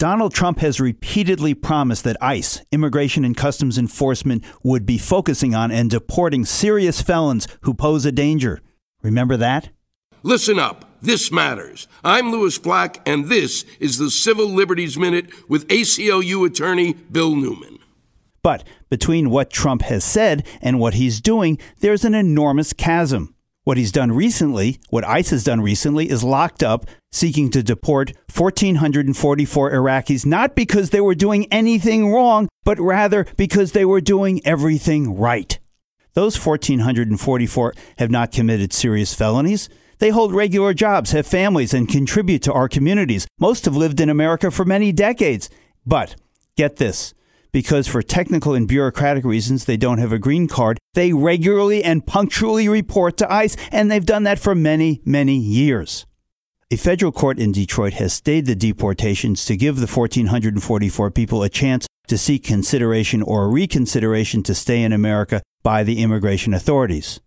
Donald Trump has repeatedly promised that ICE, Immigration and Customs Enforcement, would be focusing on and deporting serious felons who pose a danger. Remember that? Listen up. This matters. I'm Lewis Black, and this is the Civil Liberties Minute with ACLU attorney Bill Newman. But between what Trump has said and what he's doing, there's an enormous chasm. What he's done recently, what ICE has done recently, is locked up seeking to deport 1,444 Iraqis, not because they were doing anything wrong, but rather because they were doing everything right. Those 1,444 have not committed serious felonies. They hold regular jobs, have families, and contribute to our communities. Most have lived in America for many decades. But get this because for technical and bureaucratic reasons they don't have a green card, they regularly and punctually report to ICE, and they've done that for many, many years. A federal court in Detroit has stayed the deportations to give the 1,444 people a chance to seek consideration or reconsideration to stay in America by the immigration authorities.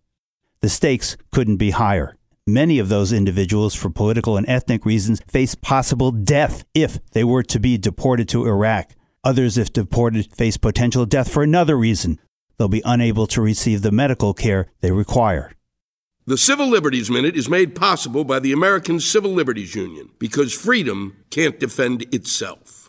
The stakes couldn't be higher. Many of those individuals, for political and ethnic reasons, face possible death if they were to be deported to Iraq. Others, if deported, face potential death for another reason. They'll be unable to receive the medical care they require. The Civil Liberties Minute is made possible by the American Civil Liberties Union because freedom can't defend itself.